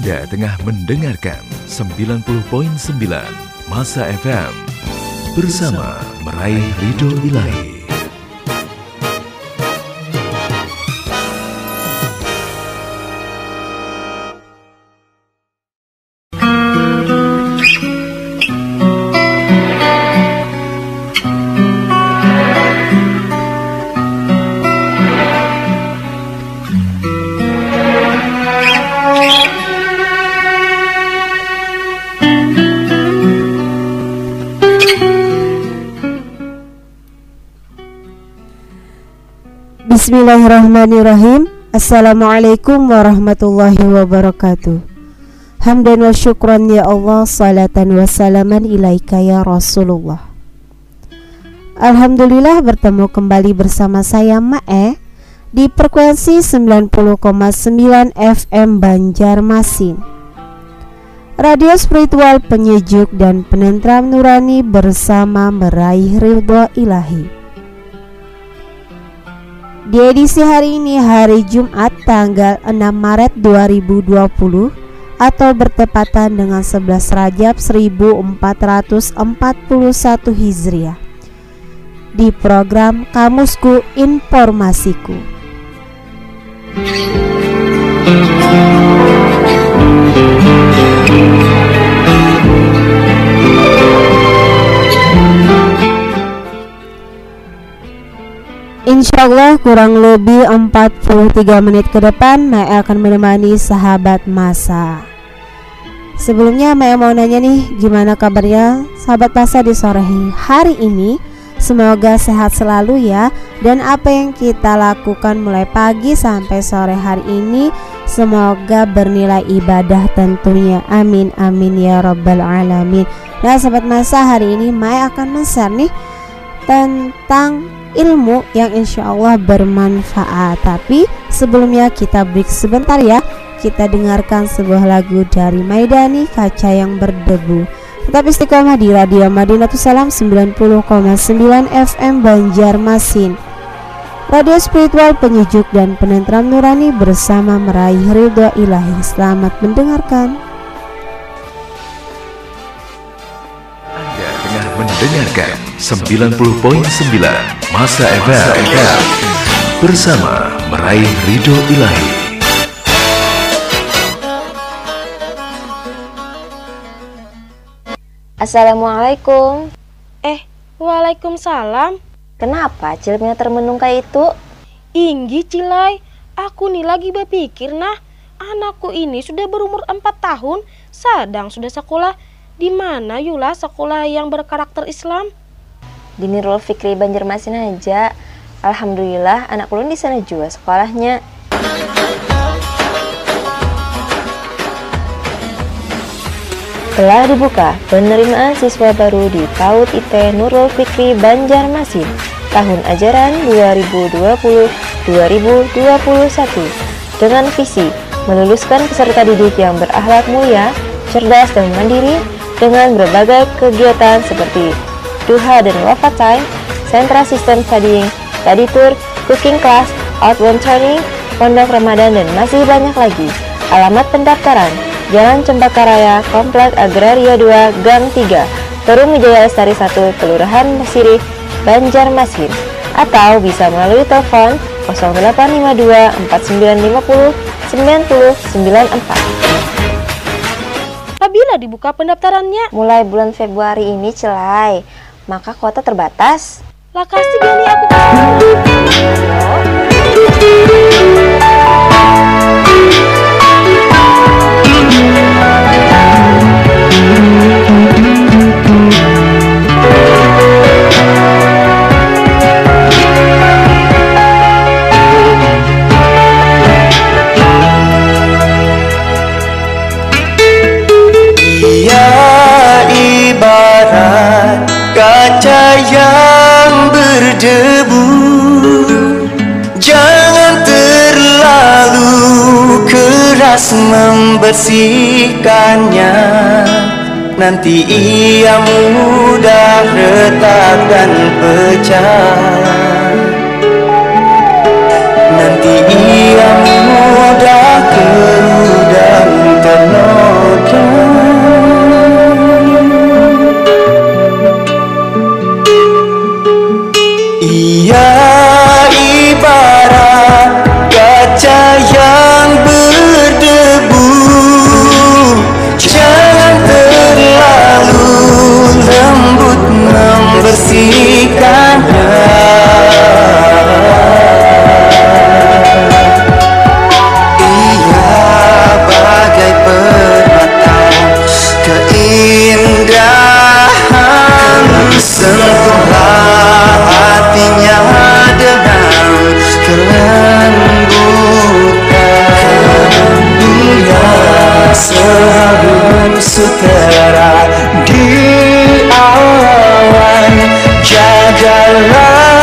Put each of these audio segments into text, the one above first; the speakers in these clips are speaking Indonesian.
Anda tengah mendengarkan 90.9 Masa FM bersama meraih ridho ilahi. Bismillahirrahmanirrahim. Assalamualaikum warahmatullahi wabarakatuh. Hamdan wa syukran ya Allah Salatan wa salaman ilaika ya Rasulullah. Alhamdulillah bertemu kembali bersama saya Mae Di frekuensi 90,9 FM Banjarmasin. Radio spiritual penyejuk dan penentram nurani bersama meraih ridho ilahi di edisi hari ini hari Jumat tanggal 6 Maret 2020 atau bertepatan dengan 11 Rajab 1441 Hijriah di program Kamusku Informasiku. Insya Allah kurang lebih 43 menit ke depan Mae akan menemani sahabat masa. Sebelumnya Mae mau nanya nih gimana kabarnya sahabat masa di sore hari ini? Semoga sehat selalu ya. Dan apa yang kita lakukan mulai pagi sampai sore hari ini Semoga bernilai ibadah tentunya. Amin amin ya rabbal alamin. Nah sahabat masa hari ini Mae akan men-share nih Tentang ilmu yang insya Allah bermanfaat. Tapi sebelumnya kita break sebentar ya. Kita dengarkan sebuah lagu dari Maidani Kaca yang berdebu. Tetap istiqomah di Radio Madinatul Salam 90,9 FM Banjarmasin. Radio spiritual penyejuk dan penentram nurani bersama meraih ridho ilahi. Selamat mendengarkan tengah mendengarkan 90.9 Masa FM bersama meraih ridho ilahi. Assalamualaikum. Eh, waalaikumsalam. Kenapa cilmnya termenung kayak itu? Inggi Cilai, aku nih lagi berpikir nah, anakku ini sudah berumur 4 tahun, sedang sudah sekolah. Di mana Yula sekolah yang berkarakter Islam? Di Nurul Fikri Banjarmasin aja. Alhamdulillah anak ulun di sana juga sekolahnya. Telah dibuka penerimaan siswa baru di PAUD IT Nurul Fikri Banjarmasin tahun ajaran 2020-2021 dengan visi meluluskan peserta didik yang berakhlak mulia, cerdas dan mandiri dengan berbagai kegiatan seperti duha dan wafat time, sentra sistem studying, study tour, cooking class, outbound training, pondok Ramadan dan masih banyak lagi. Alamat pendaftaran Jalan Cempaka Raya, Komplek Agraria 2, Gang 3, Perum Wijaya Lestari 1, Kelurahan Mesiri, Banjarmasin. Atau bisa melalui telepon 0852 4950 9094. Dibuka pendaftarannya, Mulai bulan Februari ini celai, maka kuota terbatas. lah kasih gini aku. Kaca yang berdebu Jangan terlalu keras membersihkannya. Nanti ia mudah retak dan pecah. Nanti ia mudah keruh dan Sentuhlah hatinya dengan kelembutan Dunia seharusnya sutera di awan. Jagalah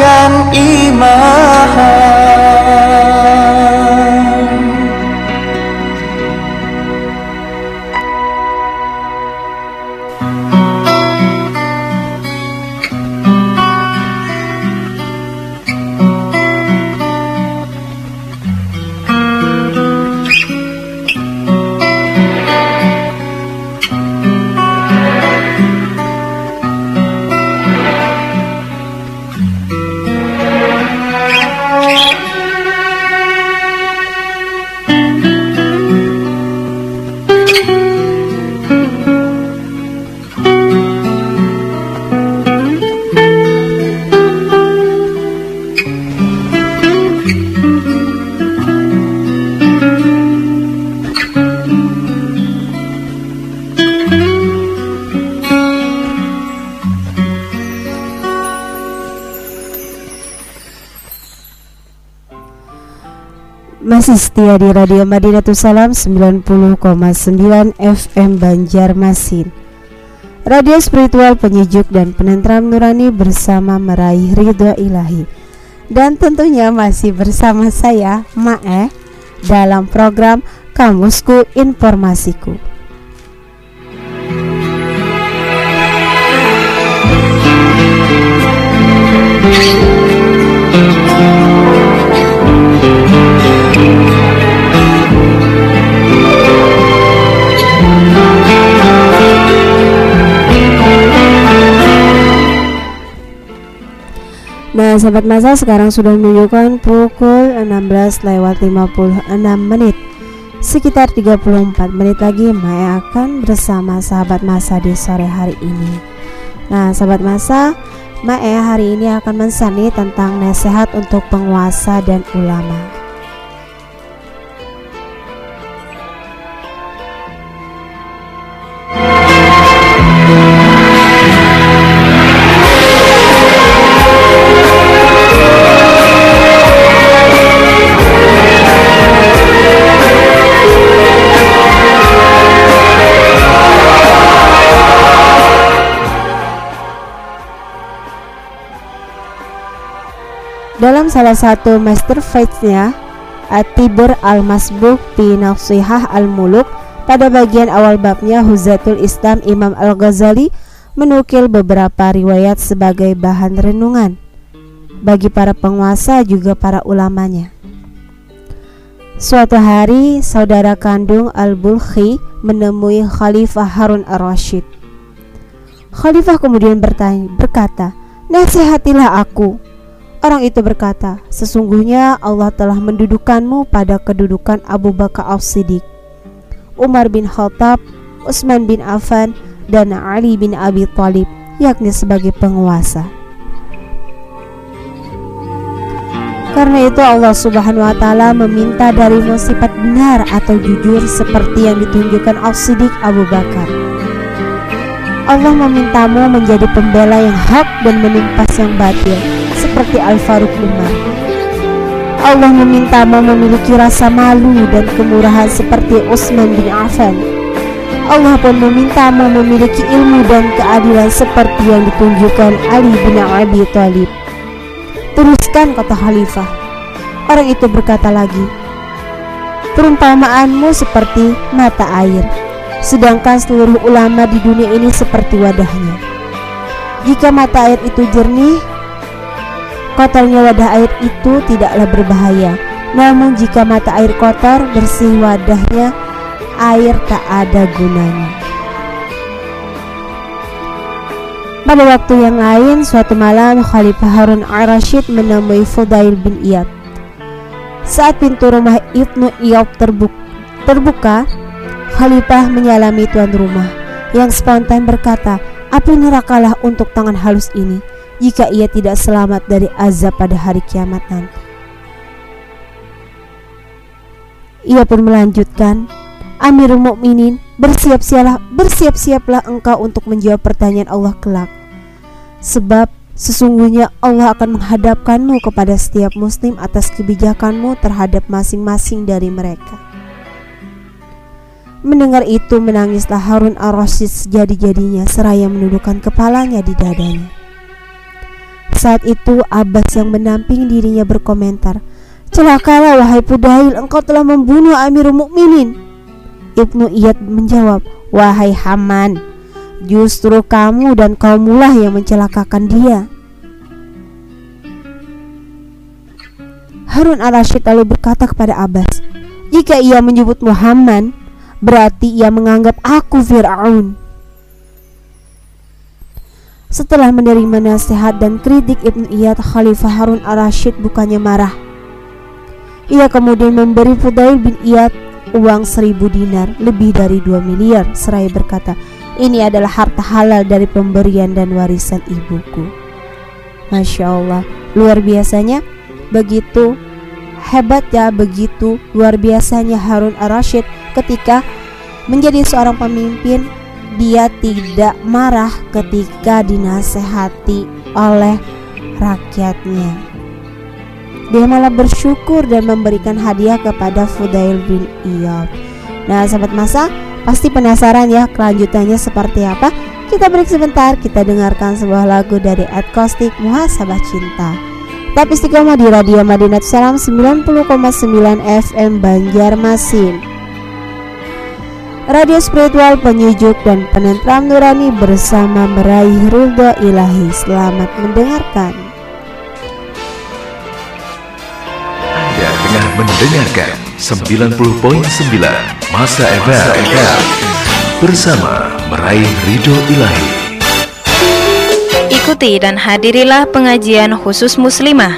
akan ini masih setia di Radio Madinatul Salam 90,9 FM Banjarmasin. Radio spiritual penyejuk dan penentram nurani bersama meraih ridho ilahi. Dan tentunya masih bersama saya Ma'e dalam program Kamusku Informasiku. Nah sahabat masa sekarang sudah menunjukkan pukul 16 lewat 56 menit. Sekitar 34 menit lagi Maya akan bersama sahabat masa di sore hari ini. Nah sahabat masa Maya hari ini akan mensani tentang nasihat untuk penguasa dan ulama. Salah satu masterpiece-nya, At-Tibur al-Masbuh fi Nasihah al-Muluk pada bagian awal babnya Huzatul Islam Imam Al-Ghazali menukil beberapa riwayat sebagai bahan renungan bagi para penguasa juga para ulamanya. Suatu hari, saudara kandung Al-Bulkhi menemui Khalifah Harun ar-Rashid. Khalifah kemudian bertanya, berkata, "Nasihatilah aku." Orang itu berkata, "Sesungguhnya Allah telah mendudukanmu pada kedudukan Abu Bakar As-Siddiq, Umar bin Khattab, Utsman bin Affan, dan Ali bin Abi Thalib, yakni sebagai penguasa." Karena itu Allah Subhanahu wa taala meminta darimu sifat benar atau jujur seperti yang ditunjukkan As-Siddiq Abu Bakar. Allah memintamu menjadi pembela yang hak dan menumpas yang batil seperti Al-Faruq Umar. Allah memintamu memiliki rasa malu dan kemurahan seperti Utsman bin Affan. Allah pun memintamu memiliki ilmu dan keadilan seperti yang ditunjukkan Ali bin Abi Thalib. Teruskan kata khalifah. Orang itu berkata lagi, Perumpamaanmu seperti mata air, sedangkan seluruh ulama di dunia ini seperti wadahnya. Jika mata air itu jernih, Kotornya wadah air itu tidaklah berbahaya. Namun jika mata air kotor, bersih wadahnya, air tak ada gunanya. Pada waktu yang lain, suatu malam Khalifah Harun al-Rashid menemui Fudail bin Iyad. Saat pintu rumah Ibnu Iyad terbuka, Khalifah menyalami tuan rumah yang spontan berkata, "Api nerakalah untuk tangan halus ini." Jika ia tidak selamat dari azab pada hari kiamat nanti. Ia pun melanjutkan, Amirul Mukminin, bersiap-siaplah, bersiap-siaplah engkau untuk menjawab pertanyaan Allah kelak. Sebab sesungguhnya Allah akan menghadapkanmu kepada setiap muslim atas kebijakanmu terhadap masing-masing dari mereka. Mendengar itu menangislah Harun ar-Rasyid sejadi-jadinya seraya menundukkan kepalanya di dadanya. Saat itu Abbas yang mendamping dirinya berkomentar, Celakalah wahai Pudail, engkau telah membunuh Amirul Mukminin. Ibnu Iyad menjawab, Wahai Haman, justru kamu dan kaumulah yang mencelakakan dia. Harun al-Rashid lalu berkata kepada Abbas, Jika ia menyebut Muhammad, berarti ia menganggap aku Fir'aun. Setelah menerima nasihat dan kritik Ibn Iyad, Khalifah Harun al-Rashid bukannya marah. Ia kemudian memberi Fudail bin Iyad uang seribu dinar, lebih dari dua miliar, seraya berkata, ini adalah harta halal dari pemberian dan warisan ibuku. Masya Allah, luar biasanya, begitu hebat ya, begitu luar biasanya Harun al-Rashid ketika menjadi seorang pemimpin dia tidak marah ketika dinasehati oleh rakyatnya. Dia malah bersyukur dan memberikan hadiah kepada Fudail bin Iyad. Nah, sahabat masa, pasti penasaran ya kelanjutannya seperti apa? Kita break sebentar, kita dengarkan sebuah lagu dari Adkostik Muhasabah Cinta. Tapi istiqomah di Radio Madinat Salam 90,9 FM Banjarmasin radio spiritual penyujuk dan penentram nurani bersama meraih ridho ilahi. Selamat mendengarkan. Anda tengah mendengarkan 90.9 Masa FM bersama meraih ridho ilahi. Ikuti dan hadirilah pengajian khusus muslimah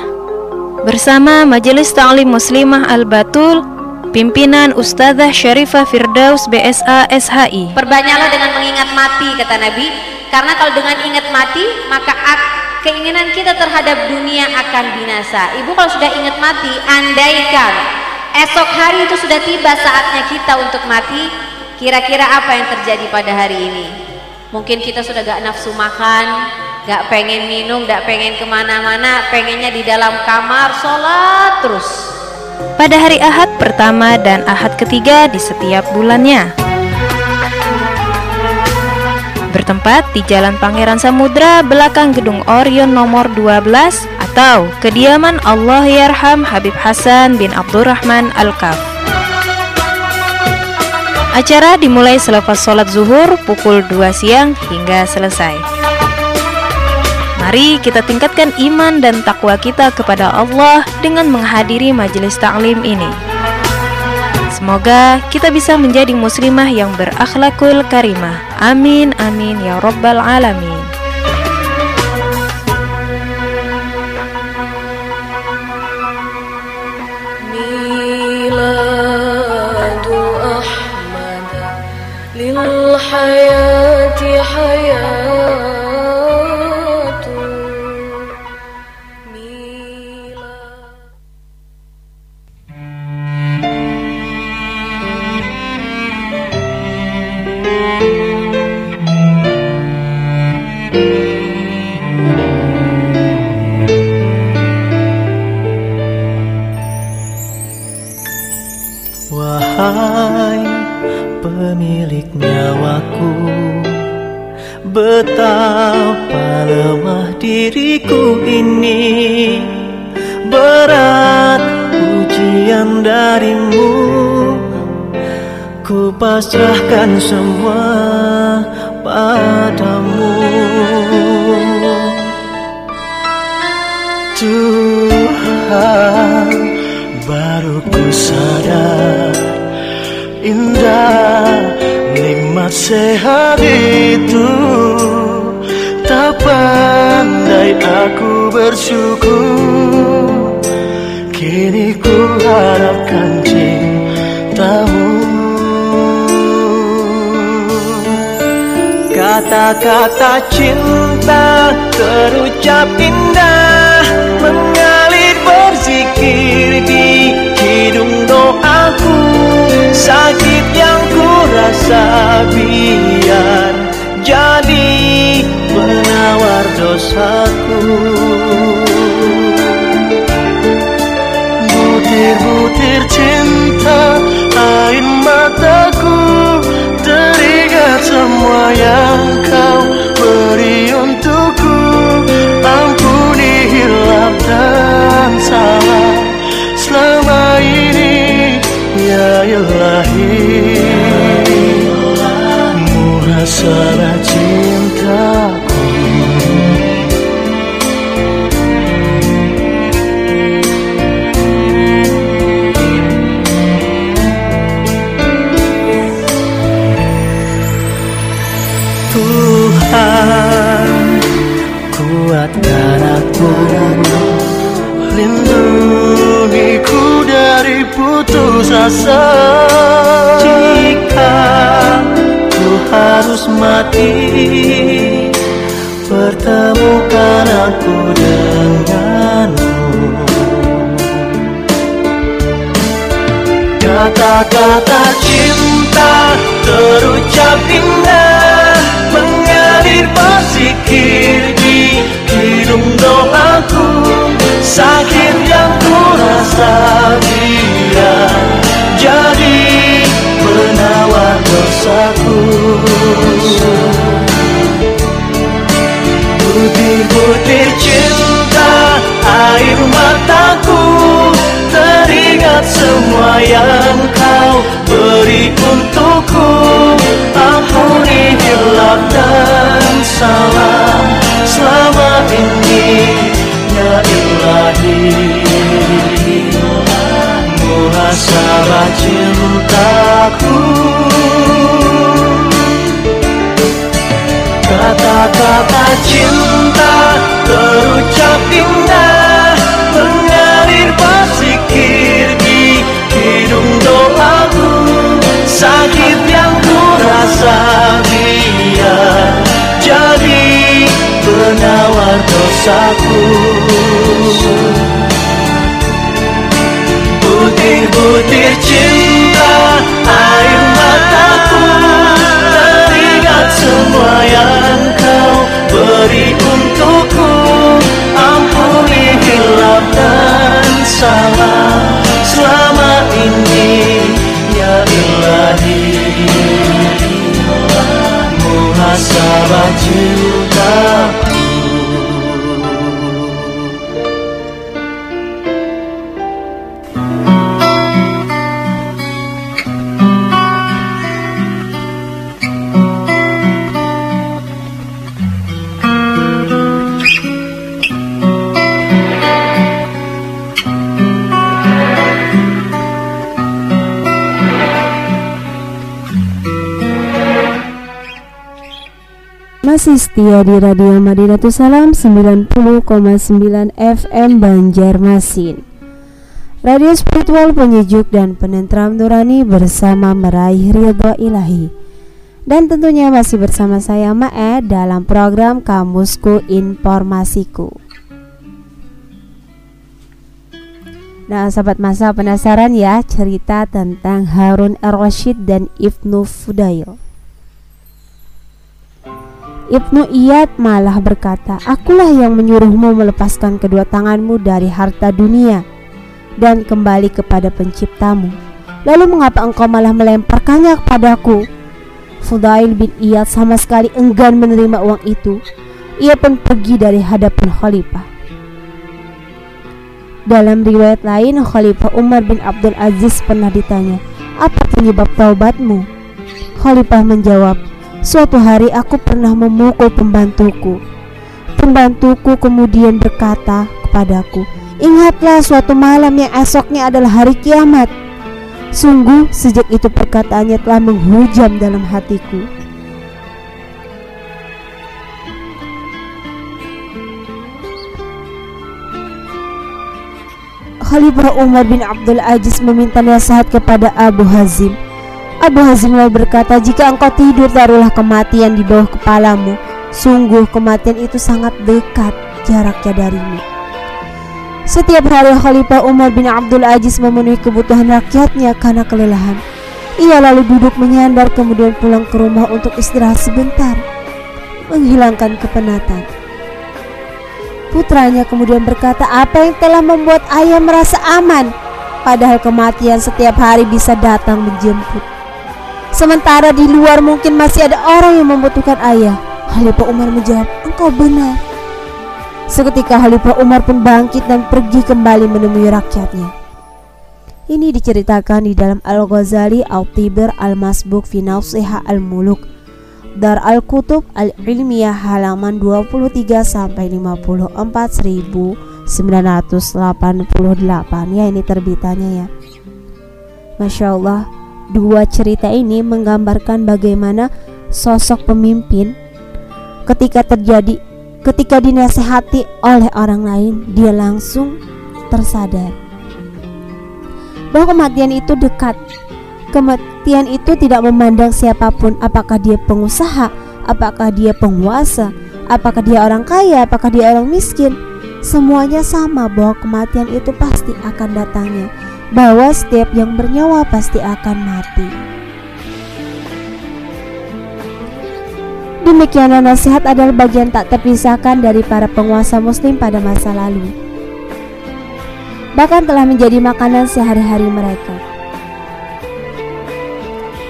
bersama Majelis Ta'lim Muslimah Al-Batul Pimpinan Ustazah Syarifah Firdaus BSA SHI Perbanyaklah dengan mengingat mati kata Nabi. Karena kalau dengan ingat mati Maka keinginan kita terhadap dunia akan binasa. Ibu kalau sudah ingat mati Andaikan Esok hari itu sudah tiba saatnya kita untuk mati Kira-kira apa yang terjadi pada hari ini? Mungkin kita sudah gak nafsu makan Gak pengen minum, gak pengen ke mana-mana Pengennya di dalam kamar sholat terus pada hari Ahad pertama dan Ahad ketiga di setiap bulannya. Bertempat di Jalan Pangeran Samudra belakang Gedung Orion nomor 12 atau kediaman Allah Yarham Habib Hasan bin Abdurrahman Al-Kaf. Acara dimulai selepas sholat zuhur pukul 2 siang hingga selesai. Mari kita tingkatkan iman dan takwa kita kepada Allah dengan menghadiri majelis taklim ini. Semoga kita bisa menjadi muslimah yang berakhlakul karimah. Amin amin ya rabbal alamin. Miladu pasrahkan semua padamu. Tuhan baru ku sadar Indah nikmat sehat itu. Tak pandai aku bersyukur. Kini ku harapkan cintamu Kata-kata cinta terucap indah Mengalir berzikir di hidung doaku. Sakit yang ku rasa biar jadi penawar dosaku. Butir-butir cinta air Teringat semua yang kau beri untukku. Ampuni hilap dan salah. Selama ini Ya Ilahi. Muhasabah Kata-kata cinta terucap indah Mengalir berzikir di hidung doaku. Sakit yang ku rasa semua yang kau beri untukku Ampuni hilaf dan salah selama ini Ya Ilahi Muhasabah cintaku Kata-kata cinta dosaku. Butir-butir cinta air mataku Teringat semua yang kau beri untukku. Ampuni hilaf dan salah selama ini Ya ilahi. Muhasabah cintaku Masih setia di Radio Madinatul Salam 90,9 FM Banjarmasin. Radio spiritual penyejuk dan penentram nurani bersama meraih ridho ilahi. Dan tentunya masih bersama saya Mae dalam program Kamusku Informasiku. Nah sahabat masa penasaran ya cerita tentang Harun Ar-Rasyid dan Ibnu Fudail Ibnu Iyad malah berkata, Akulah yang menyuruhmu melepaskan kedua tanganmu dari harta dunia dan kembali kepada penciptamu. Lalu mengapa engkau malah melemparkannya kepadaku? Fudail bin Iyad sama sekali enggan menerima uang itu. Ia pun pergi dari hadapan khalifah. Dalam riwayat lain, Khalifah Umar bin Abdul Aziz pernah ditanya, "Apa penyebab taubatmu?" Khalifah menjawab, Suatu hari aku pernah memukul pembantuku. Pembantuku kemudian berkata kepadaku, "Ingatlah suatu malam yang esoknya adalah hari kiamat." Sungguh sejak itu perkataannya telah menghujam dalam hatiku. Khalifah Umar bin Abdul Aziz meminta nasihat kepada Abu Hazim. Abu Hazim lalu berkata, jika engkau tidur taruhlah kematian di bawah kepalamu. Sungguh kematian itu sangat dekat jaraknya darimu. Setiap hari Khalifah Umar bin Abdul Aziz memenuhi kebutuhan rakyatnya karena kelelahan. Ia lalu duduk menyandar kemudian pulang ke rumah untuk istirahat sebentar, menghilangkan kepenatan. Putranya kemudian berkata, apa yang telah membuat ayah merasa aman? Padahal kematian setiap hari bisa datang menjemput. Sementara di luar mungkin masih ada orang yang membutuhkan ayah. Khalifah Umar menjawab, engkau benar. Seketika Khalifah Umar pun bangkit dan pergi kembali menemui rakyatnya. Ini diceritakan di dalam Al-Ghazali Al-Tibir Al-Masbuk fi Nasiha Al-Muluk Dar Al-Kutub Al-Ilmiyah halaman 23 sampai 54 1988 ya ini terbitannya ya. Masya Allah Dua cerita ini menggambarkan bagaimana sosok pemimpin ketika terjadi ketika dinasehati oleh orang lain dia langsung tersadar. Bahwa kematian itu dekat. Kematian itu tidak memandang siapa pun, apakah dia pengusaha, apakah dia penguasa, apakah dia orang kaya, apakah dia orang miskin. Semuanya sama bahwa kematian itu pasti akan datangnya bahwa setiap yang bernyawa pasti akan mati. Demikianlah nasihat adalah bagian tak terpisahkan dari para penguasa muslim pada masa lalu. Bahkan telah menjadi makanan sehari-hari mereka.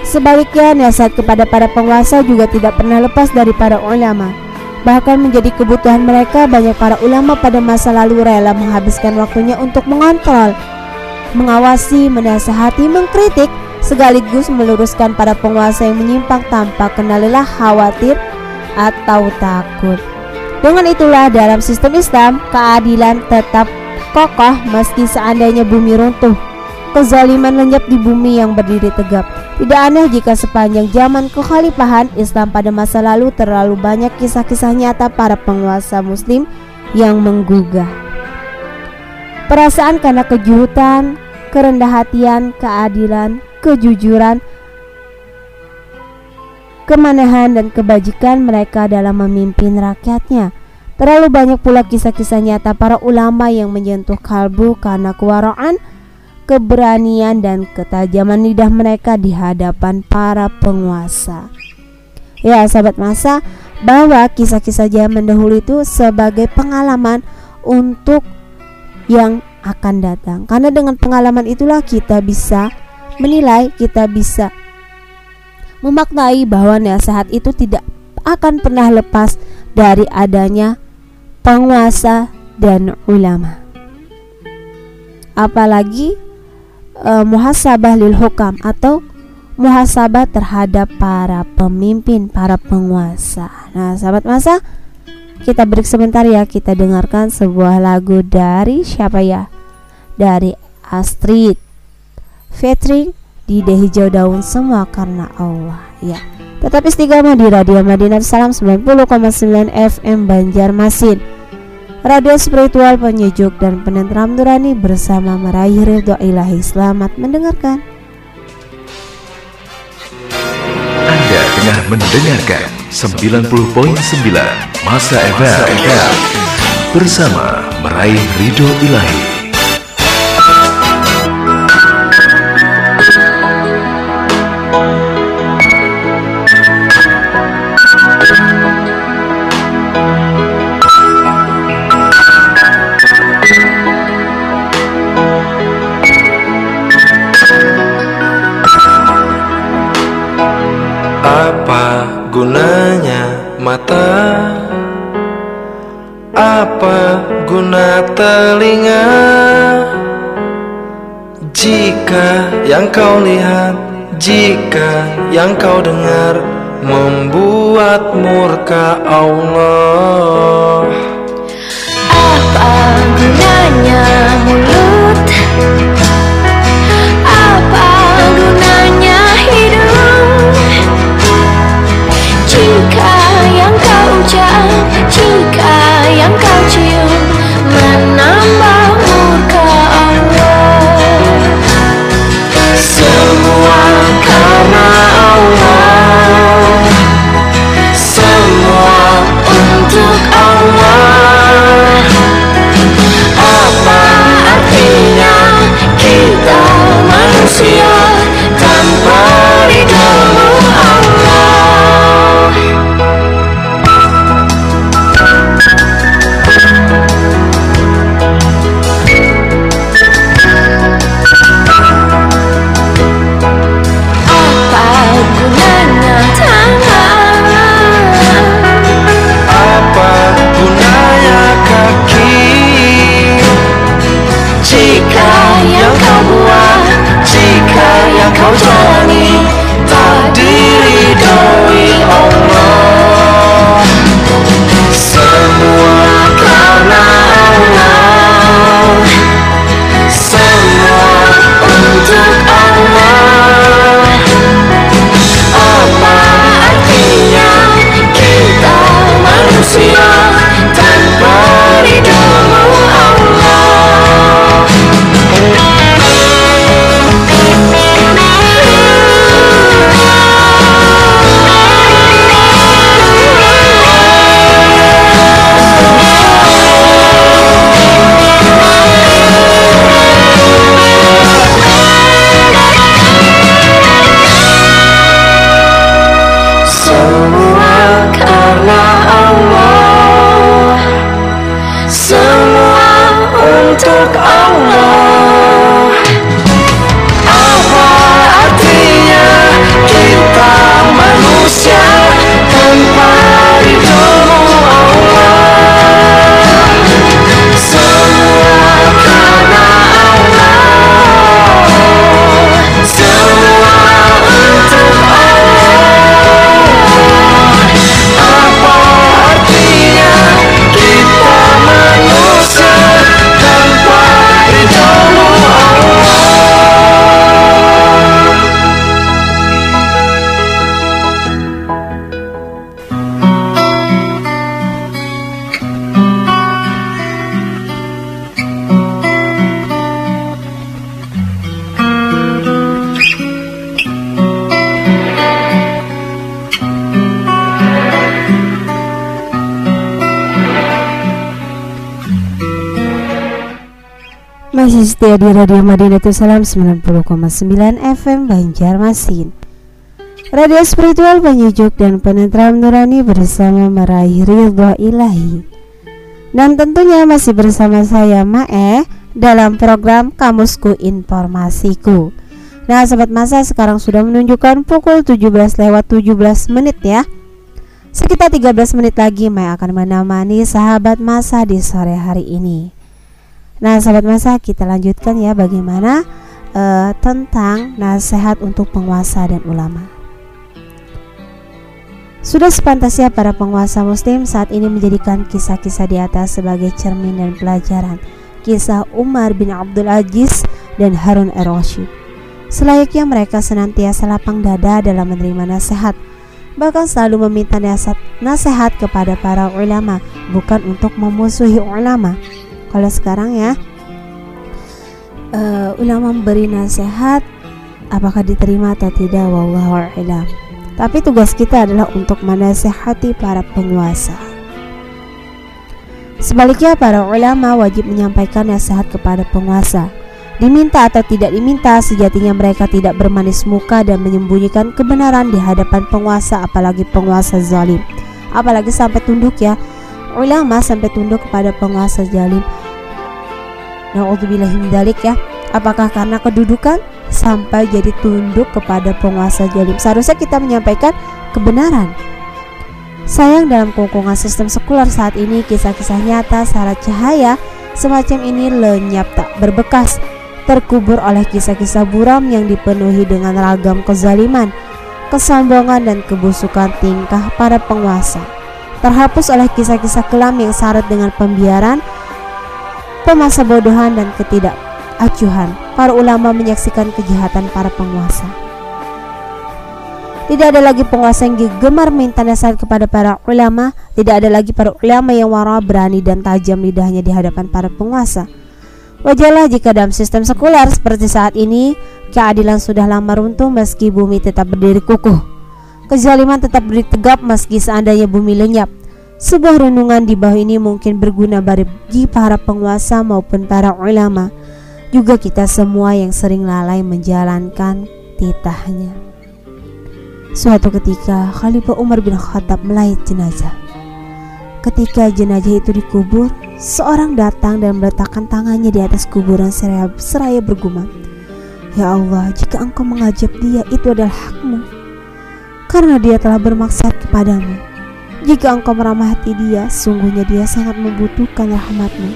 Sebaliknya, nasihat kepada para penguasa juga tidak pernah lepas dari para ulama. Bahkan menjadi kebutuhan mereka, banyak para ulama pada masa lalu rela menghabiskan waktunya untuk mengontrol mengawasi, menasehati, mengkritik, sekaligus meluruskan para penguasa yang menyimpang tanpa kena lelah, khawatir, atau takut. Dengan itulah dalam sistem Islam, keadilan tetap kokoh meski seandainya bumi runtuh. Kezaliman lenyap di bumi yang berdiri tegap. Tidak aneh jika sepanjang zaman kekhalifahan Islam pada masa lalu terlalu banyak kisah-kisah nyata para penguasa muslim yang menggugah. Perasaan karena kejutan, kerendah hatian, keadilan, kejujuran, kemanehan dan kebajikan mereka dalam memimpin rakyatnya. Terlalu banyak pula kisah-kisah nyata para ulama yang menyentuh kalbu karena kewaraan, keberanian dan ketajaman lidah mereka di hadapan para penguasa. Ya, sahabat masa, bahwa kisah-kisah zaman dahulu itu sebagai pengalaman untuk yang akan datang. Karena dengan pengalaman itulah kita bisa menilai, kita bisa memaknai bahwa nasihat itu tidak akan pernah lepas dari adanya penguasa dan ulama. Apalagi uh, muhasabah lil hukam atau muhasabah terhadap para pemimpin, para penguasa. Nah, sahabat masa, kita break sebentar ya, kita dengarkan sebuah lagu dari siapa ya? Dari Astrid. Featuring di Hijau Daun semua karena Allah ya. Tetap istiqamah di Radio Madinah Salam 90,9 FM Banjarmasin. Radio spiritual penyejuk dan penentram nurani bersama meraih ridho ilahi. Selamat mendengarkan. Anda tengah mendengarkan 90.9 Masa FM Bersama meraih ridho ilahi Apa guna telinga? Jika yang kau lihat Jika yang kau dengar Membuat murka Allah. Apa gunanya mulut kau ucap Jika yang kau cium Menambah murka Allah. Semua karena Allah. Semua untuk Allah. Apa artinya Masih setia di Radio Madinatul Salam 90,9 FM Banjarmasin Radio spiritual penyejuk dan penentram nurani bersama meraih ridho ilahi. Dan tentunya masih bersama saya Mae dalam program Kamusku Informasiku. Nah sobat masa sekarang sudah menunjukkan pukul 17 lewat 17 menit ya. Sekitar 13 menit lagi Mae akan menemani sahabat masa di sore hari ini Nah sahabat masa kita lanjutkan ya bagaimana uh, tentang nasihat untuk penguasa dan ulama. Sudah sepantasnya para penguasa muslim saat ini menjadikan kisah-kisah di atas sebagai cermin dan pelajaran. Kisah Umar bin Abdul Aziz dan Harun ar-Rasyid Selayaknya mereka senantiasa lapang dada dalam menerima nasihat. Bahkan selalu meminta nasihat, nasihat kepada para ulama Bukan untuk memusuhi ulama Kalau sekarang ya uh, Ulama memberi nasihat Apakah diterima atau tidak Wallahu a'lam tapi tugas kita adalah untuk menasehati para penguasa. Sebaliknya, para ulama wajib menyampaikan nasihat kepada penguasa. Diminta atau tidak diminta, sejatinya mereka tidak bermanis muka dan menyembunyikan kebenaran di hadapan penguasa, apalagi penguasa zalim. Apalagi sampai tunduk ya, ulama sampai tunduk kepada penguasa zalim. Naudzubillahimdalik ya. Apakah karena kedudukan? sampai jadi tunduk kepada penguasa jalim. Seharusnya kita menyampaikan kebenaran. Sayang dalam kongkongan sistem sekuler saat ini kisah-kisah nyata syarat cahaya semacam ini lenyap tak berbekas terkubur oleh kisah-kisah buram yang dipenuhi dengan ragam kezaliman, kesombongan dan kebusukan tingkah para penguasa. Terhapus oleh kisah-kisah kelam yang syarat dengan pembiaran, pemasa bodohan dan ketidak acuhan, para ulama menyaksikan kejahatan para penguasa. Tidak ada lagi penguasa yang gemar minta nasihat kepada para ulama, tidak ada lagi para ulama yang wara berani dan tajam lidahnya di hadapan para penguasa. Wajarlah jika dalam sistem sekuler seperti saat ini, keadilan sudah lama runtuh meski bumi tetap berdiri kukuh. Kezaliman tetap berdiri tegap meski seandainya bumi lenyap. Sebuah renungan di bawah ini mungkin berguna bagi para penguasa maupun para ulama juga kita semua yang sering lalai menjalankan titahnya. Suatu ketika Khalifah Umar bin Khattab melayat jenazah. Ketika jenazah itu dikubur, seorang datang dan meletakkan tangannya di atas kuburan seraya, seraya bergumam. Ya Allah, jika engkau mengajak dia, itu adalah hakmu. Karena dia telah bermaksud kepadamu. Jika engkau meramahati dia, sungguhnya dia sangat membutuhkan rahmatmu.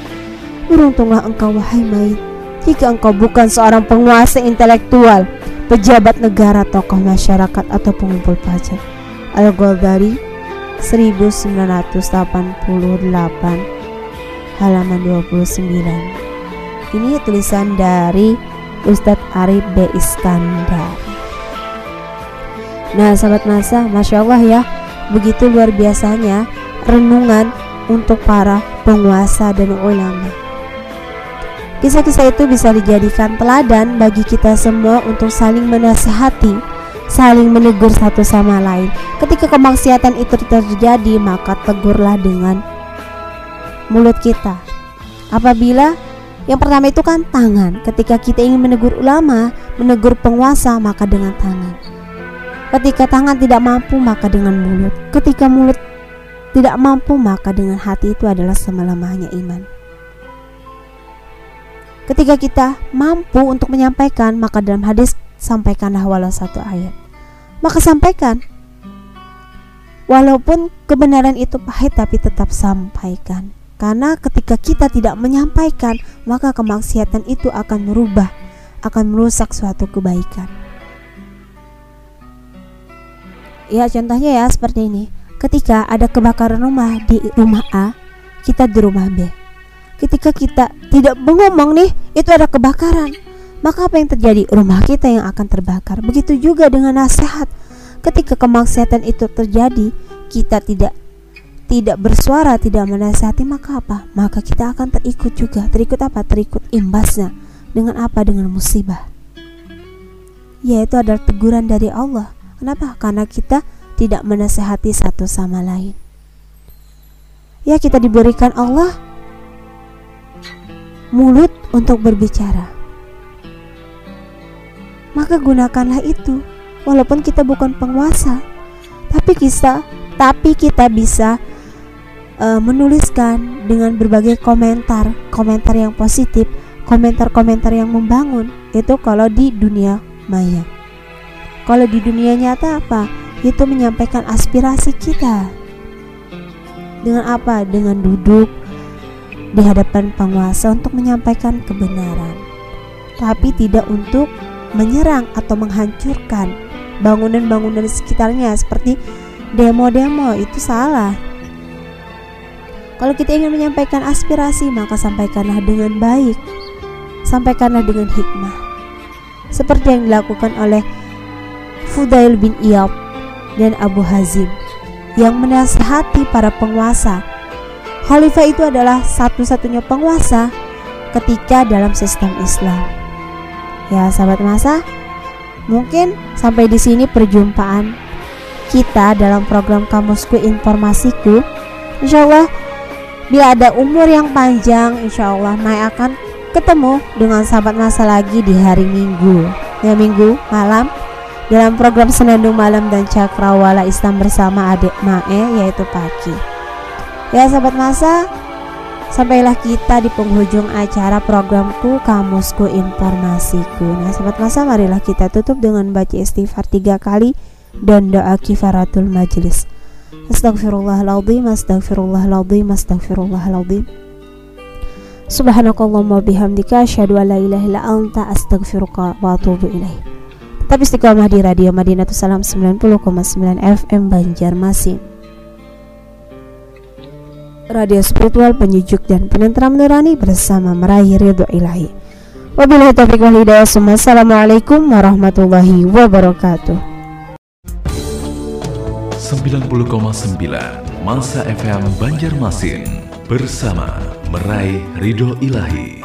Beruntunglah engkau wahai mayit jika engkau bukan seorang penguasa intelektual, pejabat negara, tokoh masyarakat atau pengumpul pajak. Al-Ghazali 1988 halaman 29. Ini tulisan dari Ustadz Arif B. Iskandar. Nah, sahabat masa, masya Allah ya, begitu luar biasanya renungan untuk para penguasa dan ulama. Kisah-kisah itu bisa dijadikan teladan bagi kita semua untuk saling menasehati, saling menegur satu sama lain. Ketika kemaksiatan itu terjadi, maka tegurlah dengan mulut kita. Apabila yang pertama itu kan tangan. Ketika kita ingin menegur ulama, menegur penguasa, maka dengan tangan. Ketika tangan tidak mampu, maka dengan mulut. Ketika mulut tidak mampu, maka dengan hati itu adalah semalamahnya iman. Ketika kita mampu untuk menyampaikan, maka dalam hadis sampaikanlah walau satu ayat. Maka sampaikan. Walaupun kebenaran itu pahit tapi tetap sampaikan. Karena ketika kita tidak menyampaikan, maka kemaksiatan itu akan merubah, akan merusak suatu kebaikan. Ya, contohnya ya seperti ini. Ketika ada kebakaran rumah di rumah A, kita di rumah B. Ketika kita tidak mengomong nih itu ada kebakaran. Maka apa yang terjadi? Rumah kita yang akan terbakar. Begitu juga dengan nasihat. Ketika kemaksiatan itu terjadi kita tidak tidak bersuara tidak menasihati maka apa? Maka kita akan terikut juga. Terikut apa? Terikut imbasnya. Dengan apa? Dengan musibah. Yaitu adalah teguran dari Allah kenapa karena kita tidak menasehati satu sama lain ya kita diberikan Allah mulut untuk berbicara. Maka gunakanlah itu, walaupun kita bukan penguasa, tapi kita, tapi kita bisa uh, menuliskan dengan berbagai komentar, komentar yang positif, komentar-komentar yang membangun. Itu kalau di dunia maya. Kalau di dunia nyata apa? Itu menyampaikan aspirasi kita. Dengan apa? Dengan duduk di hadapan penguasa untuk menyampaikan kebenaran. Tapi tidak untuk menyerang atau menghancurkan bangunan-bangunan sekitarnya seperti demo-demo itu salah. Kalau kita ingin menyampaikan aspirasi, maka sampaikanlah dengan baik. Sampaikanlah dengan hikmah. Seperti yang dilakukan oleh Fudail bin Iyad dan Abu Hazim yang menasihati para penguasa. Khalifah itu adalah satu-satunya penguasa ketika dalam sistem Islam. Ya, sahabat masa, mungkin sampai di sini perjumpaan kita dalam program Kamusku Informasiku. Insya Allah Bila ada umur yang panjang, insya Allah Mai akan ketemu dengan sahabat masa lagi di hari Minggu. Ya Minggu malam dalam program Senandung Malam dan Cakrawala Islam bersama adik Mae yaitu pagi. Ya sahabat masa, sampailah kita di penghujung acara programku Kamusku Informasiku. Nah sahabat masa, marilah kita tutup dengan baca istighfar tiga kali dan doa kifaratul majelis. Astagfirullahaladzim Astagfirullahaladzim Astagfirullahaladzim Subhanakallahumma bihamdika Asyadu an la ilaha illa anta Astagfiruka wa atubu ilaih Tetap istiqomah di Radio Madinatul Salam 90,9 FM Banjarmasin. Radio spiritual penyejuk dan penentram nurani bersama meraih ridho ilahi. Wabillahi taufiq wal hidayah. Assalamualaikum warahmatullahi wabarakatuh. 90,9 Masa FM Banjarmasin bersama meraih ridho ilahi.